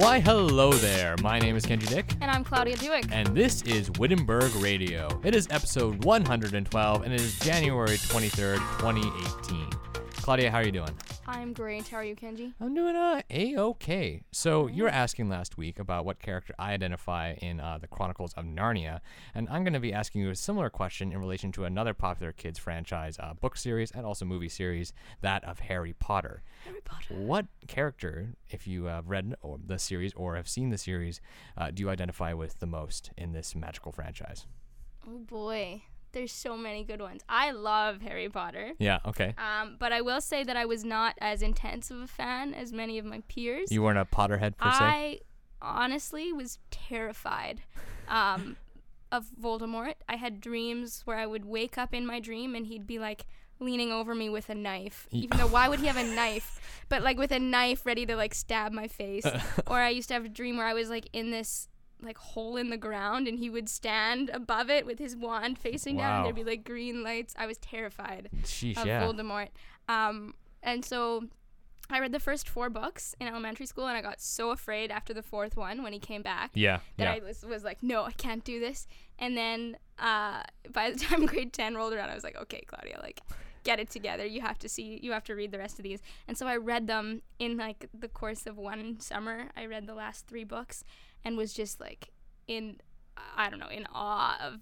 Why, hello there. My name is Kenji Dick, And I'm Claudia Dewick. and this is Wittenberg Radio. It is episode 112, and it is January 23rd, 2018. Claudia, how are you doing? I'm great. How are you, Kenji? I'm doing uh, a-okay. So you were asking last week about what character I identify in uh, the Chronicles of Narnia, and I'm going to be asking you a similar question in relation to another popular kids franchise uh, book series and also movie series, that of Harry Potter. Harry Potter. What character, if you have read or the series or have seen the series, uh, do you identify with the most in this magical franchise? Oh boy. There's so many good ones. I love Harry Potter. Yeah, okay. Um, but I will say that I was not as intense of a fan as many of my peers. You weren't a Potterhead per se? I honestly was terrified um, of Voldemort. I had dreams where I would wake up in my dream and he'd be like leaning over me with a knife. Even though why would he have a knife? But like with a knife ready to like stab my face. or I used to have a dream where I was like in this like hole in the ground and he would stand above it with his wand facing down and there'd be like green lights. I was terrified Sheesh, of yeah. Voldemort. Um, and so I read the first four books in elementary school, and I got so afraid after the fourth one when he came back Yeah, that yeah. I was, was like, no, I can't do this. And then uh, by the time grade 10 rolled around, I was like, okay, Claudia, like, get it together. You have to see, you have to read the rest of these. And so I read them in like the course of one summer. I read the last three books and was just like in, I don't know, in awe of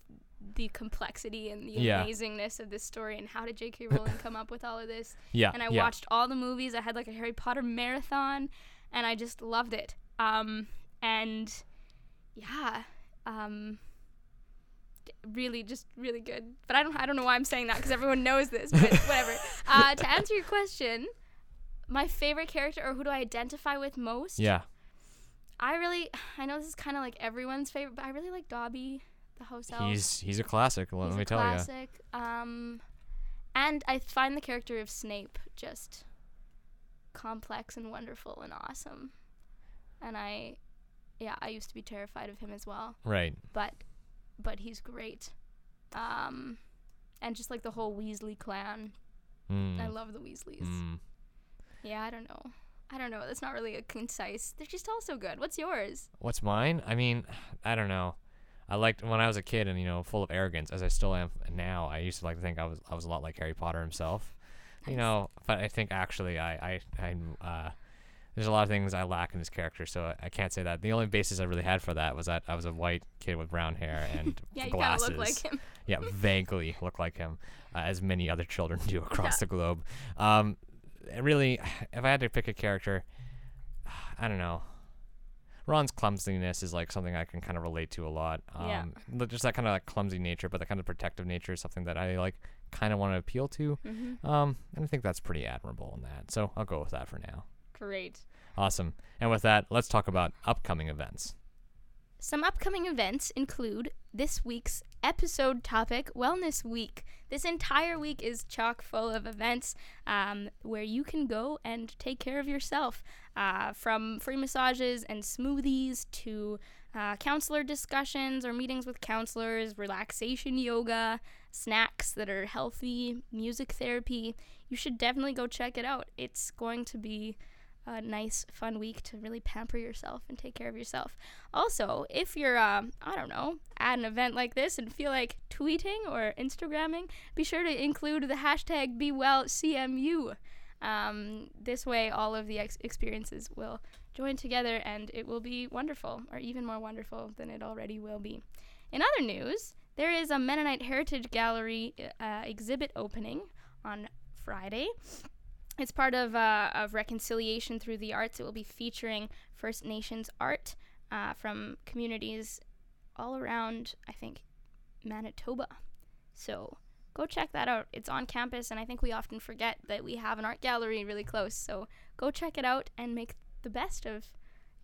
the complexity and the Yeah. amazingness of this story and how did J.K. Rowling come up with all of this yeah, and I yeah. watched all the movies. I had like a Harry Potter marathon, and I just loved it. Um, and yeah, um, really, just really good. But I don't, I don't know why I'm saying that because everyone knows this. But whatever. Uh, to answer your question, my favorite character, or who do I identify with most? Yeah. I really, I know this is kind of like everyone's favorite, but I really like Dobby, the house elf. He's he's a classic, let He's me tell you. classic. Um, and I find the character of Snape just complex and wonderful and awesome. And I, yeah, I used to be terrified of him as well, Right. but, but he's great. Um, and just like the whole Weasley clan, Mm. I love the Weasleys. mm. Yeah, I don't know. I don't know. That's not really a concise. They're just all so good. What's yours? What's mine? I mean, I don't know. I liked when I was a kid and you know, full of arrogance, as I still am now. I used to like to think I was I was a lot like Harry Potter himself. You know, but I think actually I I I'm uh there's a lot of things I lack in his character, so I, I can't say that. The only basis I really had for that was that I was a white kid with brown hair and Yeah, you kind glasses. of look like him. yeah, vaguely look like him, uh, as many other children do across the globe. Um, really, if I had to pick a character, I don't know. Ron's clumsiness is like something I can kind of relate to a lot. Um, Yeah. Just that kind of like clumsy nature, but the kind of protective nature is something that I like kind of want to appeal to. Mm-hmm. Um, and I think that's pretty admirable in that. So I'll go with that for now. Great. Awesome. And with that, let's talk about upcoming events. Some upcoming events include this week's episode topic, Wellness Week. This entire week is chock full of events um, where you can go and take care of yourself. Uh, from free massages and smoothies to uh, counselor discussions or meetings with counselors, relaxation yoga, snacks that are healthy, music therapy. You should definitely go check it out. It's going to be a nice, fun week to really pamper yourself and take care of yourself. Also, if you're, um, I don't know, at an event like this and feel like tweeting or Instagramming, be sure to include the hashtag BeWellCMU. Um, this way, all of the ex- experiences will join together and it will be wonderful, or even more wonderful than it already will be. In other news, there is a Mennonite Heritage Gallery uh, exhibit opening on Friday. It's part of, uh, of Reconciliation Through the Arts. It will be featuring First Nations art uh, from communities all around, I think, Manitoba. So go check that out. It's on campus, and I think we often forget that we have an art gallery really close. So go check it out and make the best of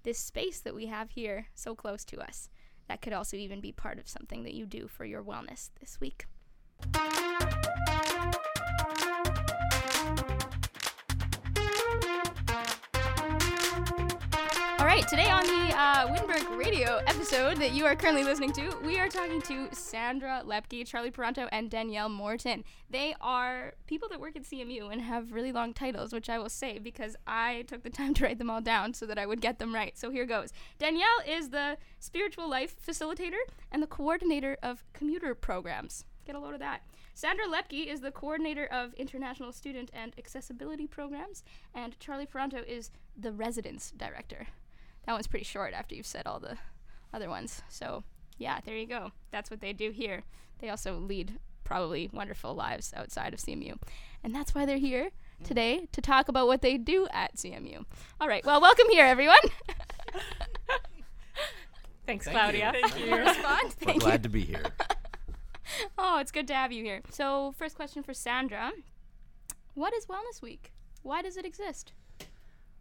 this space that we have here so close to us. That could also even be part of something that you do for your wellness this week. Right, today on the uh, Wittenberg Radio episode that you are currently listening to, we are talking to Sandra Loeppky, Charlie Peronto, and Danielle Morton. They are people that work at CMU and have really long titles, which I will say because I took the time to write them all down so that I would get them right. So here goes. Danielle is the spiritual life facilitator and the coordinator of commuter programs. Get a load of that. Sandra Loeppky is the coordinator of international student and accessibility programs, and Charlie Peronto is the residence director. That one's pretty short after you've said all the other ones. So, yeah, there you go. That's what they do here. They also lead probably wonderful lives outside of CMU. And that's why they're here today to talk about what they do at CMU. All right, well, welcome here, everyone. Thanks, Thank Claudia. you. Thank you for respond. We're you. glad to be here. Oh, it's good to have you here. So, first question for Sandra What is Wellness Week? Why does it exist?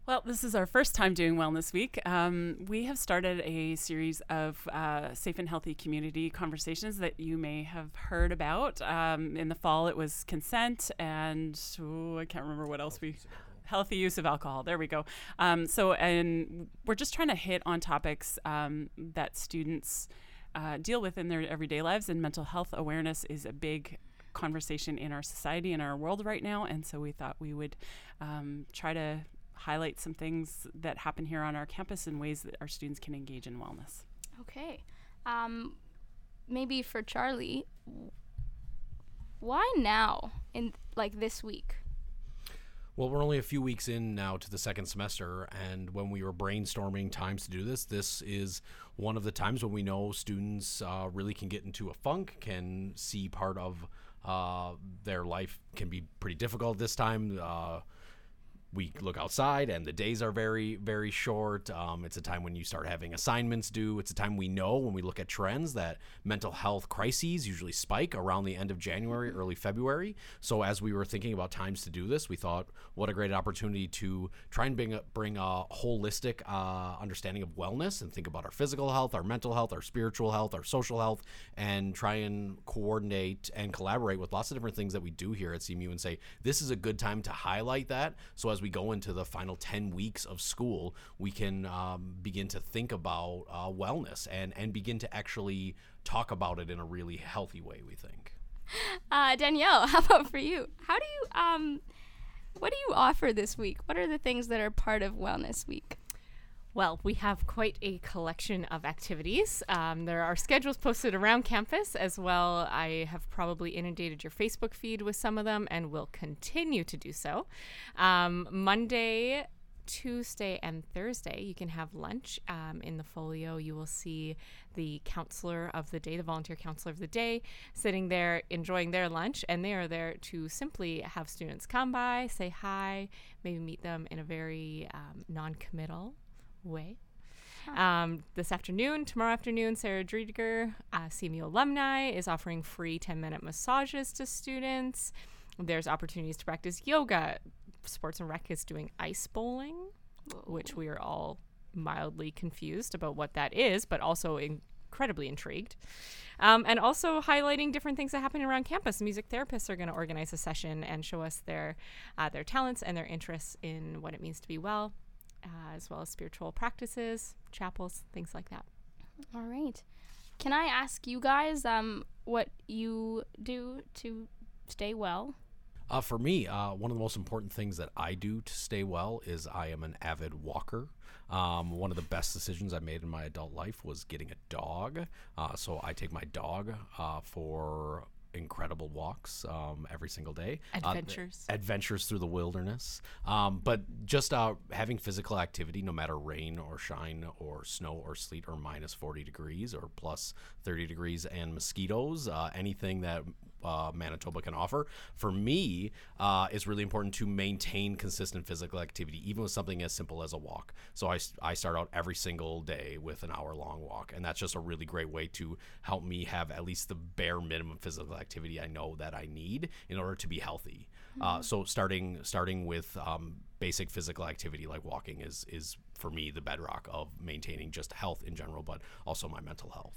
Well, this is our first time doing Wellness Week. Um, we have started a series of uh, safe and healthy community conversations that you may have heard about. Um, in the fall, it was consent and I can't remember what else we. Healthy use of alcohol. There we go. Um, so, and we're just trying to hit on topics um, that students uh, deal with in their everyday lives, and mental health awareness is a big conversation in our society and our world right now. And so we thought we would um, try to highlight some things that happen here on our campus in ways that our students can engage in wellness. Okay. Um, maybe for Charlie, why now in like this week? Well, we're only a few weeks in now to the second semester, and when we were brainstorming times to do this, this is one of the times when we know students uh, really can get into a funk, can see part of uh, their life can be pretty difficult this time. Uh, we look outside and the days are very very short. Um, it's a time when you start having assignments due. It's a time we know when we look at trends that mental health crises usually spike around the end of january early february. So as we were thinking about times to do this we thought what a great opportunity to try and bring a, bring a holistic uh, understanding of wellness and think about our physical health our mental health our spiritual health our social health and try and coordinate and collaborate with lots of different things that we do here at cmu and say this is a good time to highlight that. So as we go into the final 10 weeks of school, we can um, begin to think about uh, wellness and, and begin to actually talk about it in a really healthy way, we think. Uh, Danielle, how about for you? How do you um, what do you offer this week? What are the things that are part of Wellness Week? Well, we have quite a collection of activities. Um, there are schedules posted around campus as well. I have probably inundated your Facebook feed with some of them and will continue to do so. Um, Monday, Tuesday, and Thursday, you can have lunch. Um, in the folio, you will see the counselor of the day, the volunteer counselor of the day, sitting there enjoying their lunch, and they are there to simply have students come by, say hi, maybe meet them in a very um, non committal way. Um, this afternoon, tomorrow afternoon, Sarah Driediger, uh, CMU alumni, is offering free 10 minute massages to students. There's opportunities to practice yoga. Sports and Rec is doing ice bowling, which we are all mildly confused about what that is, but also incredibly intrigued. Um, and also highlighting different things that happen around campus. Music therapists are going to organize a session and show us their uh, their talents and their interests in what it means to be well, uh, as well as spiritual practices, chapels, things like that. All right. Can I ask you guys um, what you do to stay well? Uh, for me, uh, one of the most important things that I do to stay well is I am an avid walker. Um, one of the best decisions I made in my adult life was getting a dog. Uh, so I take my dog uh, for incredible walks um, every single day. Uh, Adventures. adventures through the wilderness. Um, but just uh, having physical activity, no matter rain or shine or snow or sleet or minus 40 degrees or plus 30 degrees and mosquitoes, uh, anything that uh, Manitoba can offer, for me, uh, is really important to maintain consistent physical activity, even with something as simple as a walk. So I, I start out every single day with an hour long walk, and that's just a really great way to help me have at least the bare minimum physical activity I know that I need in order to be healthy. Uh, so starting starting with um, basic physical activity like walking is is for me the bedrock of maintaining just health in general, but also my mental health.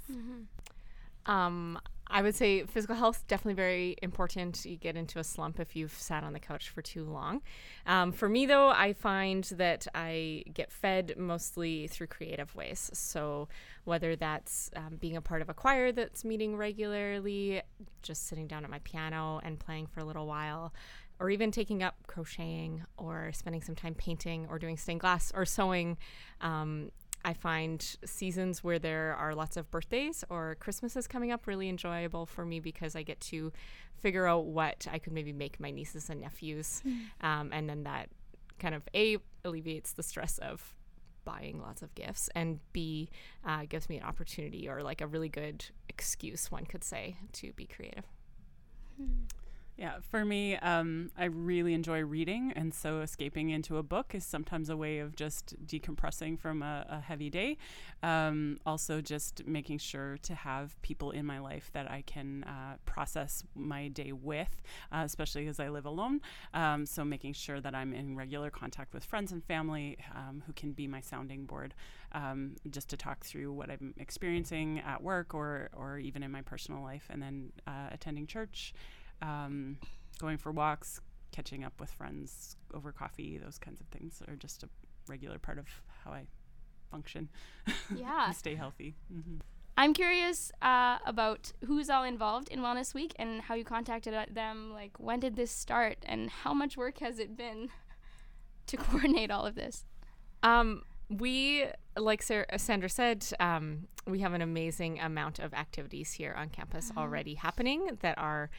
Um, I would say physical health definitely very important. You get into a slump if you've sat on the couch for too long. Um, for me, though, I find that I get fed mostly through creative ways. So whether that's um, being a part of a choir that's meeting regularly, just sitting down at my piano and playing for a little while, or even taking up crocheting or spending some time painting or doing stained glass or sewing. Um, I find seasons where there are lots of birthdays or Christmases coming up really enjoyable for me because I get to figure out what I could maybe make my nieces and nephews. Um, and then that kind of A, alleviates the stress of buying lots of gifts, and B, uh, gives me an opportunity or like a really good excuse, one could say, to be creative. Yeah, for me, um, I really enjoy reading, and so escaping into a book is sometimes a way of just decompressing from a, a heavy day. Um, also, just making sure to have people in my life that I can uh, process my day with, uh, especially as I live alone. Um, so, making sure that I'm in regular contact with friends and family um, who can be my sounding board, um, just to talk through what I'm experiencing at work or or even in my personal life, and then uh, attending church um, going for walks, catching up with friends over coffee, those kinds of things are just a regular part of how I function Yeah. and stay healthy. hmm I'm curious uh, about who's all involved in Wellness Week and how you contacted uh, them. Like, when did this start, and how much work has it been to coordinate all of this? Um, we, like Sarah, Sandra said, um, we have an amazing amount of activities here on campus already happening that are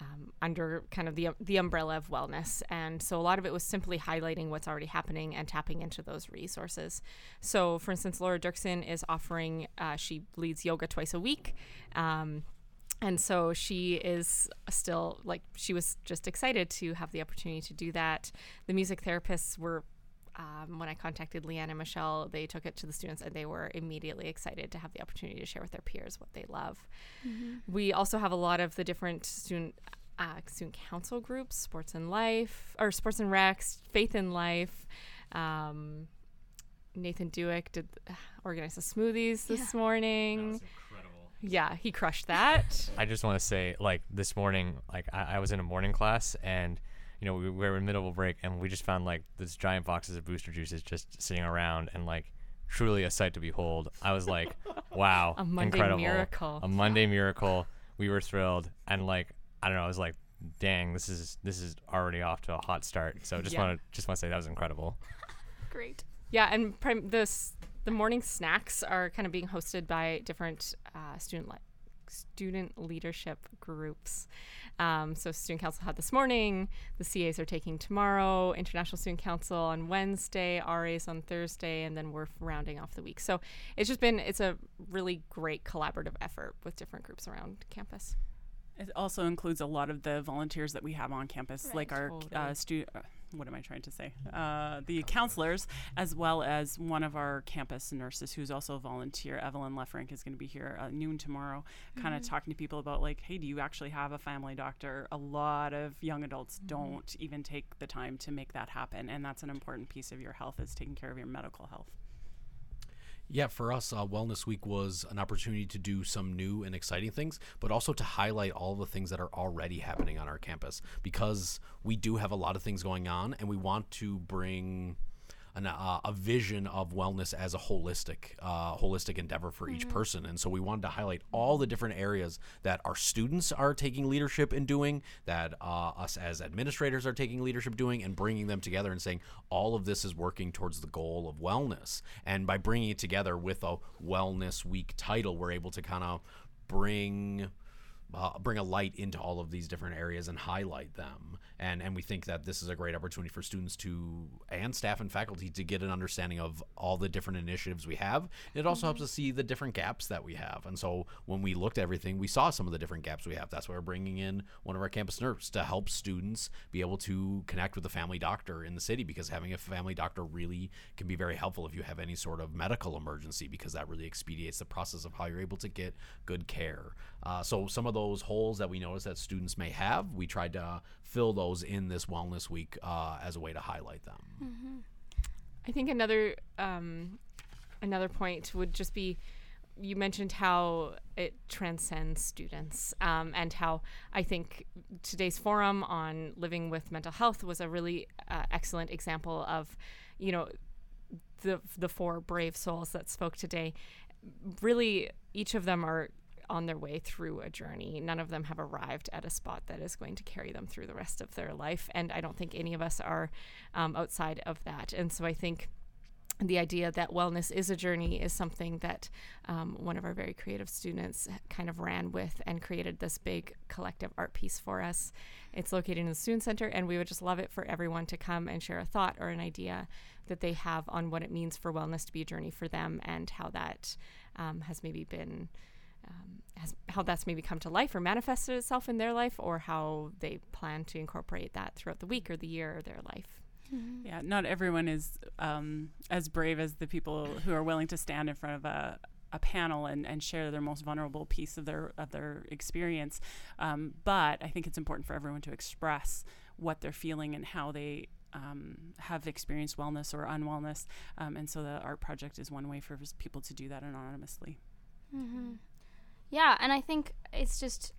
um, under kind of the the umbrella of wellness, and so a lot of it was simply highlighting what's already happening and tapping into those resources. So, for instance, Laura Dirksen is offering; uh, she leads yoga twice a week. Um, and so she is still like she was just excited to have the opportunity to do that. The music therapists were um, when I contacted Leanne and Michelle, they took it to the students and they were immediately excited to have the opportunity to share with their peers what they love. We also have a lot of the different student uh, student council groups, sports and life, or sports and recs, faith in life. Um, Nathan Dewick did uh, organize the smoothies this morning. Yeah, he crushed that. I just want to say, like this morning, like I, I was in a morning class and you know we, we were in the middle of a break and we just found like this giant boxes of booster juices just sitting around and like truly a sight to behold. I was like, wow, A Monday incredible, miracle. a Monday miracle. We were thrilled and like I don't know, I was like, dang, this is this is already off to a hot start. So just Yeah. want to just want to say that was incredible. Great. Yeah, and prim- this the morning snacks are kind of being hosted by different uh, student li- student leadership groups. Um, so student council had this morning. The CAs are taking tomorrow. International Student Council on Wednesday. RAs on Thursday, and then we're rounding off the week. So it's just been it's a really great collaborative effort with different groups around campus. It also includes a lot of the volunteers that we have on campus, like our uh, Totally. stu- uh, what am I trying to say? Uh, the counselors, as well as one of our campus nurses who's also a volunteer, Evelyn Lefrank, is going to be here at noon tomorrow, kind of mm-hmm. talking to people about like, hey, do you actually have a family doctor? A lot of young adults mm-hmm. don't even take the time to make that happen, and that's an important piece of your health is taking care of your medical health. Yeah, for us, uh, Wellness Week was an opportunity to do some new and exciting things, but also to highlight all the things that are already happening on our campus. Because we do have a lot of things going on and we want to bring an, uh, a vision of wellness as a holistic, uh, holistic endeavor for each person. And so we wanted to highlight all the different areas that our students are taking leadership in doing, that uh, us as administrators are taking leadership doing, and bringing them together and saying all of this is working towards the goal of wellness. And by bringing it together with a Wellness Week title, we're able to kind of bring uh, bring a light into all of these different areas and highlight them. And and we think that this is a great opportunity for students to and staff and faculty to get an understanding of all the different initiatives we have. It also helps us see the different gaps that we have. And so when we looked at everything, we saw some of the different gaps we have. That's why we're bringing in one of our campus nurses to help students be able to connect with a family doctor in the city because having a family doctor really can be very helpful if you have any sort of medical emergency because that really expedites the process of how you're able to get good care. Uh, so some of those holes that we noticed that students may have, we tried to fill those in this wellness week uh, as a way to highlight them. I think another um, another point would just be you mentioned how it transcends students, um, and how I think today's forum on living with mental health was a really uh, excellent example of, you know, the the four brave souls that spoke today. Really, each of them are on their way through a journey. None of them have arrived at a spot that is going to carry them through the rest of their life, and I don't think any of us are um, outside of that. And so I think the idea that wellness is a journey is something that um, one of our very creative students kind of ran with and created this big collective art piece for us. It's located in the Student Center, and we would just love it for everyone to come and share a thought or an idea that they have on what it means for wellness to be a journey for them and how that um, has maybe been. Um, has, how that's maybe come to life or manifested itself in their life, or how they plan to incorporate that throughout the week or the year or their life. Mm-hmm. Yeah, not everyone is um, as brave as the people who are willing to stand in front of a, a panel and, and share their most vulnerable piece of their of their experience. Um, but I think it's important for everyone to express what they're feeling and how they um, have experienced wellness or unwellness. Um, and so the art project is one way for people to do that anonymously. Mm-hmm. Yeah, and I think it's just,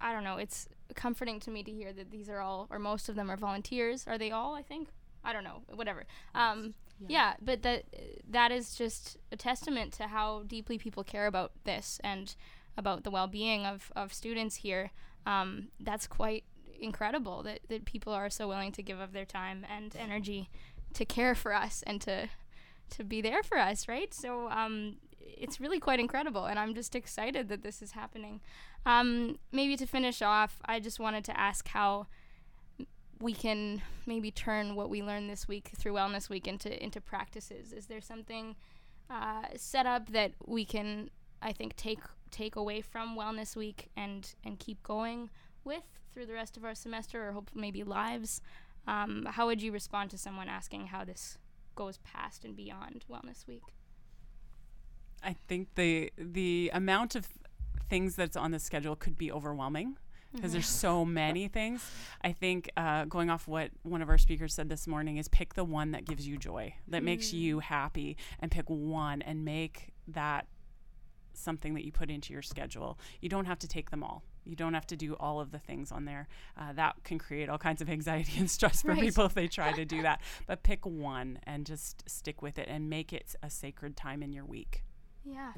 I don't know, it's comforting to me to hear that these are all, or most of them are volunteers. Are they all, I think? I don't know, whatever. Um, yeah. yeah. but that that is just a testament to how deeply people care about this and about the well-being of, of students here. Um, that's quite incredible that, that people are so willing to give of their time and energy to care for us and to to be there for us, right? So um, it's really quite incredible, and I'm just excited that this is happening. Um, maybe to finish off, I just wanted to ask how we can maybe turn what we learned this week through Wellness Week into into practices. Is there something uh, set up that we can, I think, take take away from Wellness Week and and keep going with through the rest of our semester, or hope maybe lives? Um, how would you respond to someone asking how this goes past and beyond Wellness Week? I think the the amount of things that's on the schedule could be overwhelming because mm-hmm. there's so many things. I think uh, going off what one of our speakers said this morning is pick the one that gives you joy, that mm makes you happy, and pick one and make that something that you put into your schedule. You don't have to take them all. You don't have to do all of the things on there. Uh, that can create all kinds of anxiety and stress for right. people if they try to do that. But pick one and just stick with it and make it a sacred time in your week. Yeah.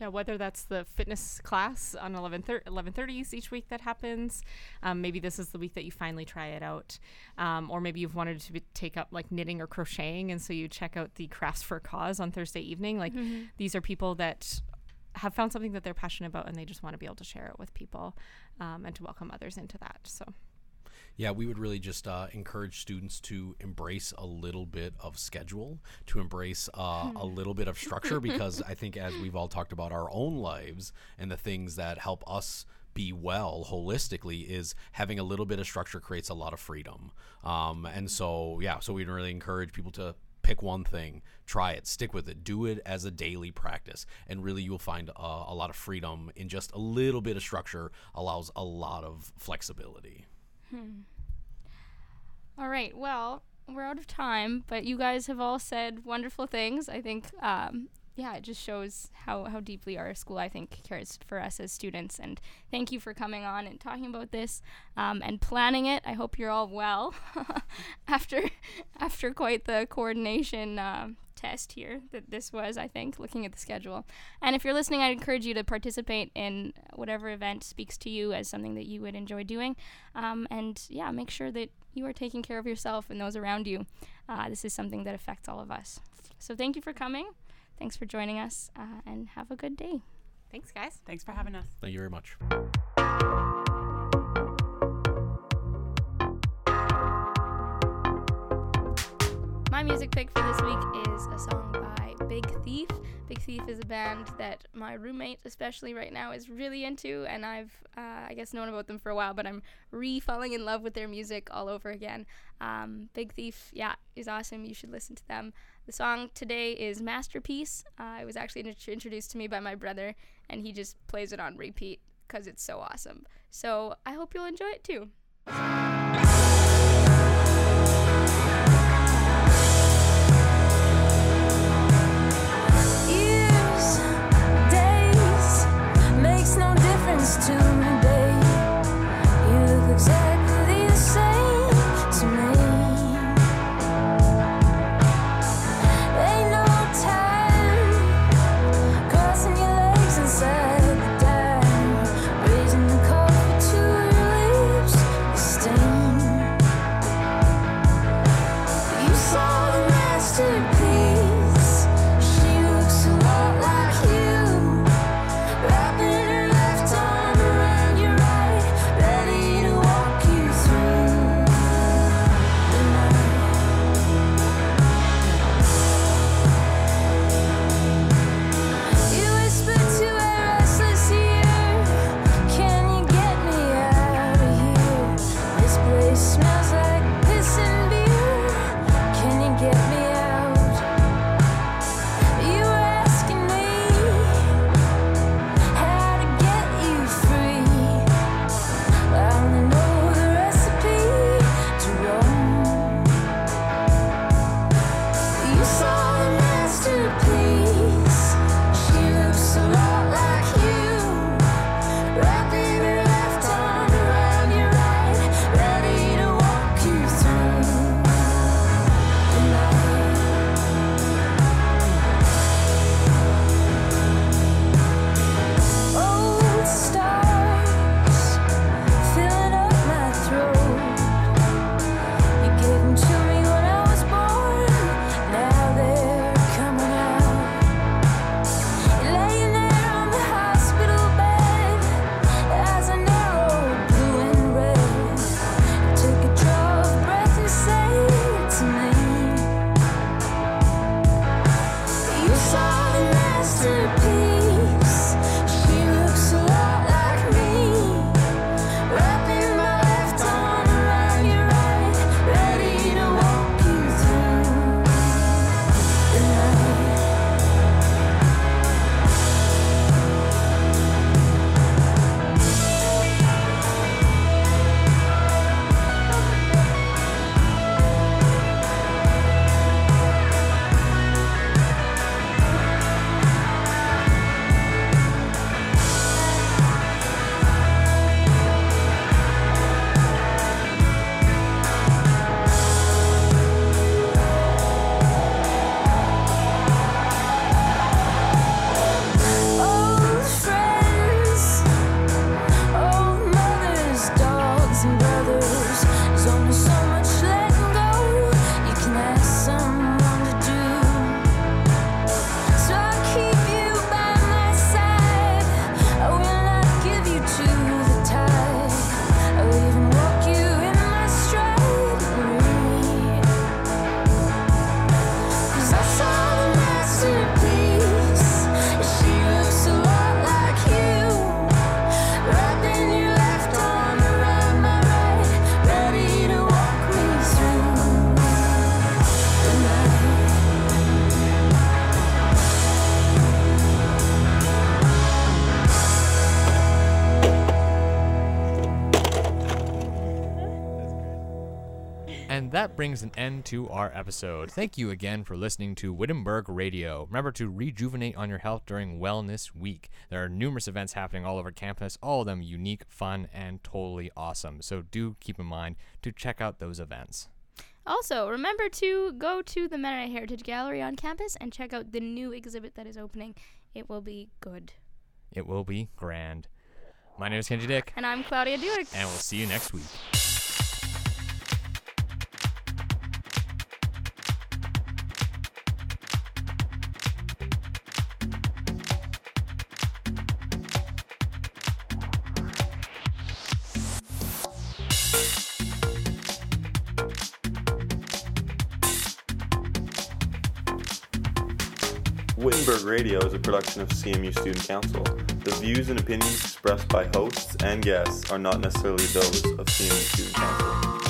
Yeah, whether that's the fitness class on 11 11:30s each week that happens, um, maybe this is the week that you finally try it out, um, or maybe you've wanted to be, take up like knitting or crocheting, and so you check out the Crafts for Cause on Thursday evening. Like mm-hmm. these are people that have found something that they're passionate about, and they just want to be able to share it with people, um, and to welcome others into that. So yeah, we would really just uh, encourage students to embrace a little bit of schedule, to embrace uh, a hmm. little bit of structure, because I think as we've all talked about our own lives and the things that help us be well holistically is having a little bit of structure creates a lot of freedom. Um, and so, yeah, so we'd really encourage people to pick one thing, try it, stick with it, do it as a daily practice, and really you'll find uh, a lot of freedom in just a little bit of structure allows a lot of flexibility. Hmm. All right. Well, we're out of time, but you guys have all said wonderful things. I think, um, yeah, it just shows how, how deeply our school, I think, cares for us as students. And thank you for coming on and talking about this um, and planning it. I hope you're all well after after quite the coordination uh, test here that this was, I think, looking at the schedule. And if you're listening, I'd encourage you to participate in whatever event speaks to you as something that you would enjoy doing. Um, and yeah, make sure that you are taking care of yourself and those around you. Uh, this is something that affects all of us. So thank you for coming. Thanks for joining us, uh, and have a good day. Thanks, guys. Thanks for having us. Thank you very much. My music pick for this week is a song by Big Thief. Big Thief is a band that my roommate, especially right now, is really into, and I've, uh, I guess, known about them for a while, but I'm re falling in love with their music all over again. Um, Big Thief, yeah, is awesome. You should listen to them. The song today is Masterpiece. Uh, it was actually introduced to me by my brother, and he just plays it on repeat because it's so awesome. So I hope you'll enjoy it too. to me, babe. You look exactly. get me brings an end to our episode. Thank you again for listening to Wittenberg Radio. Remember to rejuvenate on your health during Wellness Week. There are numerous events happening all over campus, all of them unique, fun, and totally awesome. So do keep in mind to check out those events. Also, remember to go to the Mennonite Heritage Gallery on campus and check out the new exhibit that is opening. It will be good. It will be grand. My name is Kenji Dick, And I'm Claudia Duick. and we'll see you next week. Radio is a production of CMU Student Council. The views and opinions expressed by hosts and guests are not necessarily those of CMU Student Council.